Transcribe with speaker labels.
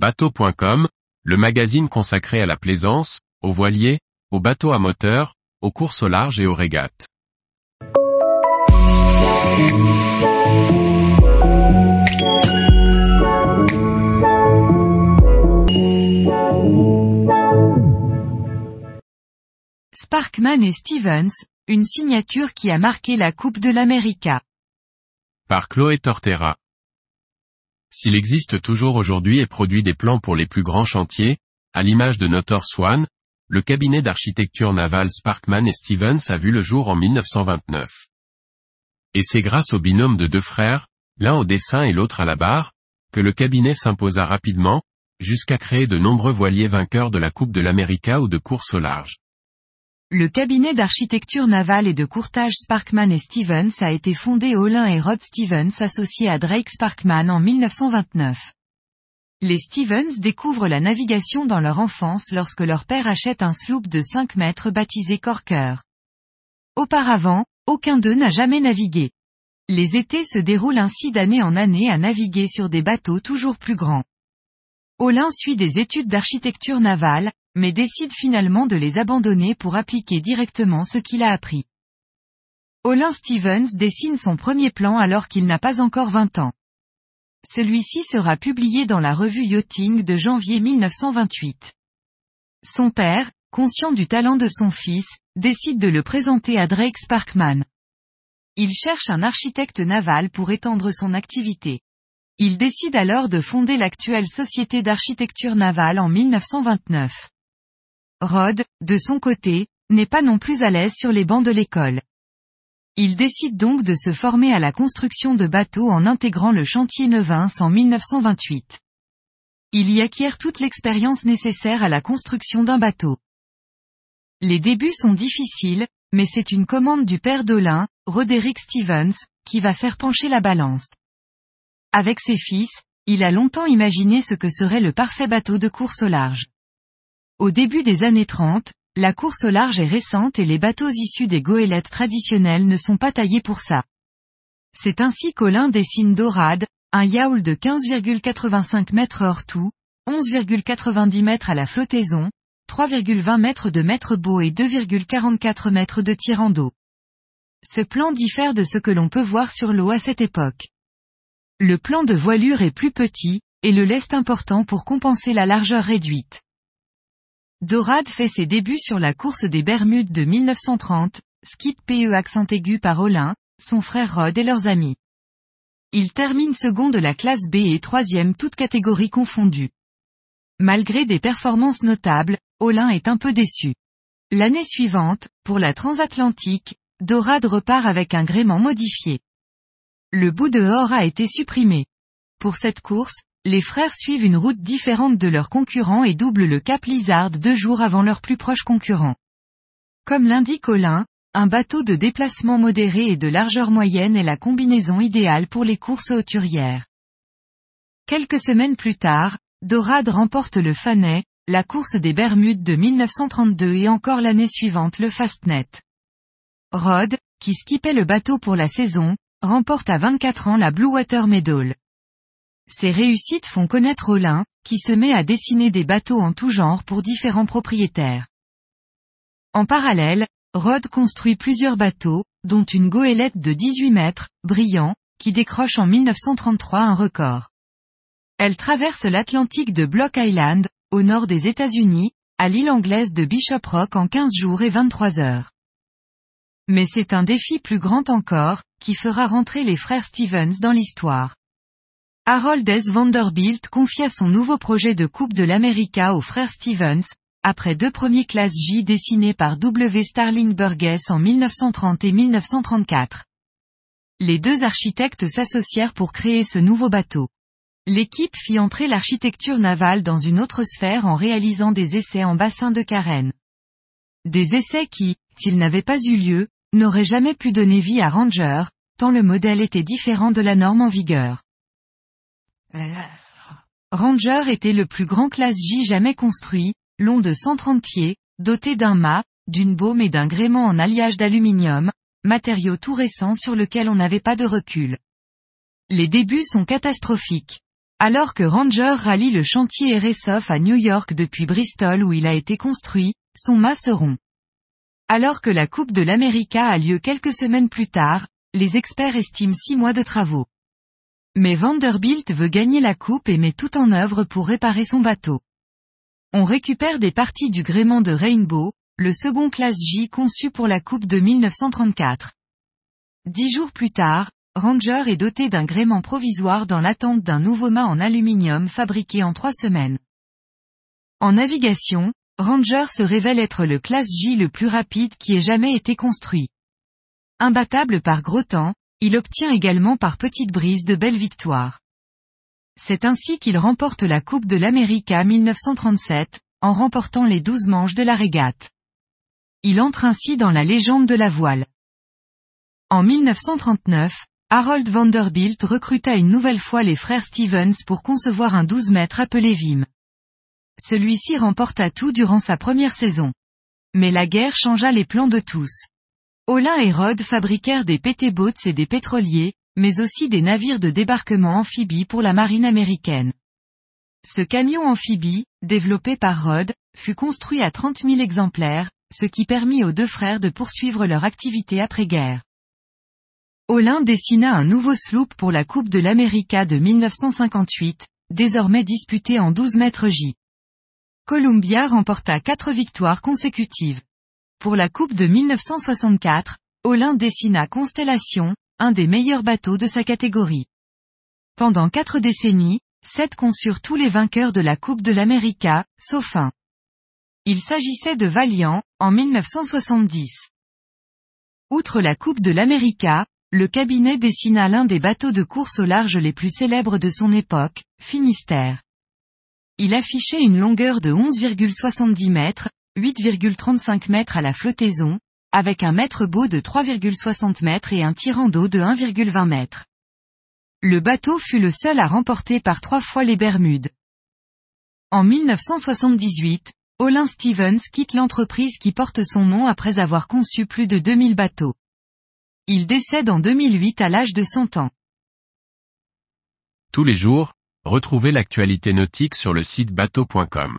Speaker 1: Bateau.com, le magazine consacré à la plaisance, aux voiliers, aux bateaux à moteur, aux courses au large et aux régates.
Speaker 2: Sparkman et Stevens, une signature qui a marqué la Coupe de l'América.
Speaker 1: Par Chloé Tortera. S'il existe toujours aujourd'hui et produit des plans pour les plus grands chantiers, à l'image de Notor Swan, le cabinet d'architecture navale Sparkman et Stevens a vu le jour en 1929. Et c'est grâce au binôme de deux frères, l'un au dessin et l'autre à la barre, que le cabinet s'imposa rapidement, jusqu'à créer de nombreux voiliers vainqueurs de la Coupe de l'América ou de course au large.
Speaker 2: Le cabinet d'architecture navale et de courtage Sparkman et Stevens a été fondé Olin et Rod Stevens associés à Drake Sparkman en 1929. Les Stevens découvrent la navigation dans leur enfance lorsque leur père achète un sloop de 5 mètres baptisé Corker. Auparavant, aucun d'eux n'a jamais navigué. Les étés se déroulent ainsi d'année en année à naviguer sur des bateaux toujours plus grands. Olin suit des études d'architecture navale, mais décide finalement de les abandonner pour appliquer directement ce qu'il a appris. Olin Stevens dessine son premier plan alors qu'il n'a pas encore 20 ans. Celui-ci sera publié dans la revue Yachting de janvier 1928. Son père, conscient du talent de son fils, décide de le présenter à Drake Sparkman. Il cherche un architecte naval pour étendre son activité. Il décide alors de fonder l'actuelle Société d'architecture navale en 1929. Rod, de son côté, n'est pas non plus à l'aise sur les bancs de l'école. Il décide donc de se former à la construction de bateaux en intégrant le chantier Neuvins en 1928. Il y acquiert toute l'expérience nécessaire à la construction d'un bateau. Les débuts sont difficiles, mais c'est une commande du père d'Olin, Roderick Stevens, qui va faire pencher la balance. Avec ses fils, il a longtemps imaginé ce que serait le parfait bateau de course au large. Au début des années 30, la course au large est récente et les bateaux issus des goélettes traditionnelles ne sont pas taillés pour ça. C'est ainsi qu'Olin dessine Dorade, un yaoul de 15,85 mètres hors tout, 11,90 mètres à la flottaison, 3,20 mètres de mètre beau et 2,44 mètres de tirant d'eau. Ce plan diffère de ce que l'on peut voir sur l'eau à cette époque. Le plan de voilure est plus petit, et le lest important pour compenser la largeur réduite. Dorade fait ses débuts sur la course des Bermudes de 1930, skip PE accent aigu par Olin, son frère Rod et leurs amis. Il termine second de la classe B et troisième toutes catégories confondues. Malgré des performances notables, Olin est un peu déçu. L'année suivante, pour la transatlantique, Dorade repart avec un gréement modifié. Le bout de or a été supprimé. Pour cette course, les frères suivent une route différente de leurs concurrents et doublent le Cap Lizard deux jours avant leur plus proche concurrent. Comme l'indique Olin, un bateau de déplacement modéré et de largeur moyenne est la combinaison idéale pour les courses hauturières. Quelques semaines plus tard, Dorade remporte le Fanet, la course des Bermudes de 1932 et encore l'année suivante le Fastnet. Rod, qui skippait le bateau pour la saison, remporte à 24 ans la Blue Water Medal. Ces réussites font connaître Olin, qui se met à dessiner des bateaux en tout genre pour différents propriétaires. En parallèle, Rod construit plusieurs bateaux, dont une goélette de 18 mètres, brillant, qui décroche en 1933 un record. Elle traverse l'Atlantique de Block Island, au nord des États-Unis, à l'île anglaise de Bishop Rock en 15 jours et 23 heures. Mais c'est un défi plus grand encore, qui fera rentrer les frères Stevens dans l'histoire. Harold S. Vanderbilt confia son nouveau projet de Coupe de l'América aux frères Stevens, après deux premiers classes J dessinés par W. Starling Burgess en 1930 et 1934. Les deux architectes s'associèrent pour créer ce nouveau bateau. L'équipe fit entrer l'architecture navale dans une autre sphère en réalisant des essais en bassin de carène. Des essais qui, s'ils n'avaient pas eu lieu, n'auraient jamais pu donner vie à Ranger, tant le modèle était différent de la norme en vigueur. Ranger était le plus grand classe J jamais construit, long de 130 pieds, doté d'un mât, d'une baume et d'un gréement en alliage d'aluminium, matériau tout récent sur lequel on n'avait pas de recul. Les débuts sont catastrophiques. Alors que Ranger rallie le chantier RSOF à New York depuis Bristol où il a été construit, son mât se rompt. Alors que la Coupe de l'América a lieu quelques semaines plus tard, les experts estiment six mois de travaux. Mais Vanderbilt veut gagner la coupe et met tout en œuvre pour réparer son bateau. On récupère des parties du gréement de Rainbow, le second classe J conçu pour la coupe de 1934. Dix jours plus tard, Ranger est doté d'un gréement provisoire dans l'attente d'un nouveau mât en aluminium fabriqué en trois semaines. En navigation, Ranger se révèle être le classe J le plus rapide qui ait jamais été construit. Imbattable par gros temps, il obtient également par petites brises de belles victoires. C'est ainsi qu'il remporte la Coupe de l'América 1937, en remportant les douze manches de la régate. Il entre ainsi dans la légende de la voile. En 1939, Harold Vanderbilt recruta une nouvelle fois les frères Stevens pour concevoir un 12 mètres appelé Vim. Celui-ci remporta tout durant sa première saison. Mais la guerre changea les plans de tous. Olin et Rod fabriquèrent des PT-boats et des pétroliers, mais aussi des navires de débarquement amphibie pour la marine américaine. Ce camion amphibie, développé par Rod, fut construit à 30 000 exemplaires, ce qui permit aux deux frères de poursuivre leur activité après-guerre. Olin dessina un nouveau sloop pour la Coupe de l'América de 1958, désormais disputée en 12 mètres J. Columbia remporta quatre victoires consécutives. Pour la Coupe de 1964, Olin dessina Constellation, un des meilleurs bateaux de sa catégorie. Pendant quatre décennies, sept conçurent tous les vainqueurs de la Coupe de l'América, sauf un. Il s'agissait de Valiant, en 1970. Outre la Coupe de l'América, le cabinet dessina l'un des bateaux de course au large les plus célèbres de son époque, Finistère. Il affichait une longueur de 11,70 mètres, 8,35 mètres à la flottaison, avec un mètre beau de 3,60 mètres et un tirant d'eau de 1,20 mètres. Le bateau fut le seul à remporter par trois fois les Bermudes. En 1978, Olin Stevens quitte l'entreprise qui porte son nom après avoir conçu plus de 2000 bateaux. Il décède en 2008 à l'âge de 100 ans.
Speaker 1: Tous les jours, retrouvez l'actualité nautique sur le site bateau.com.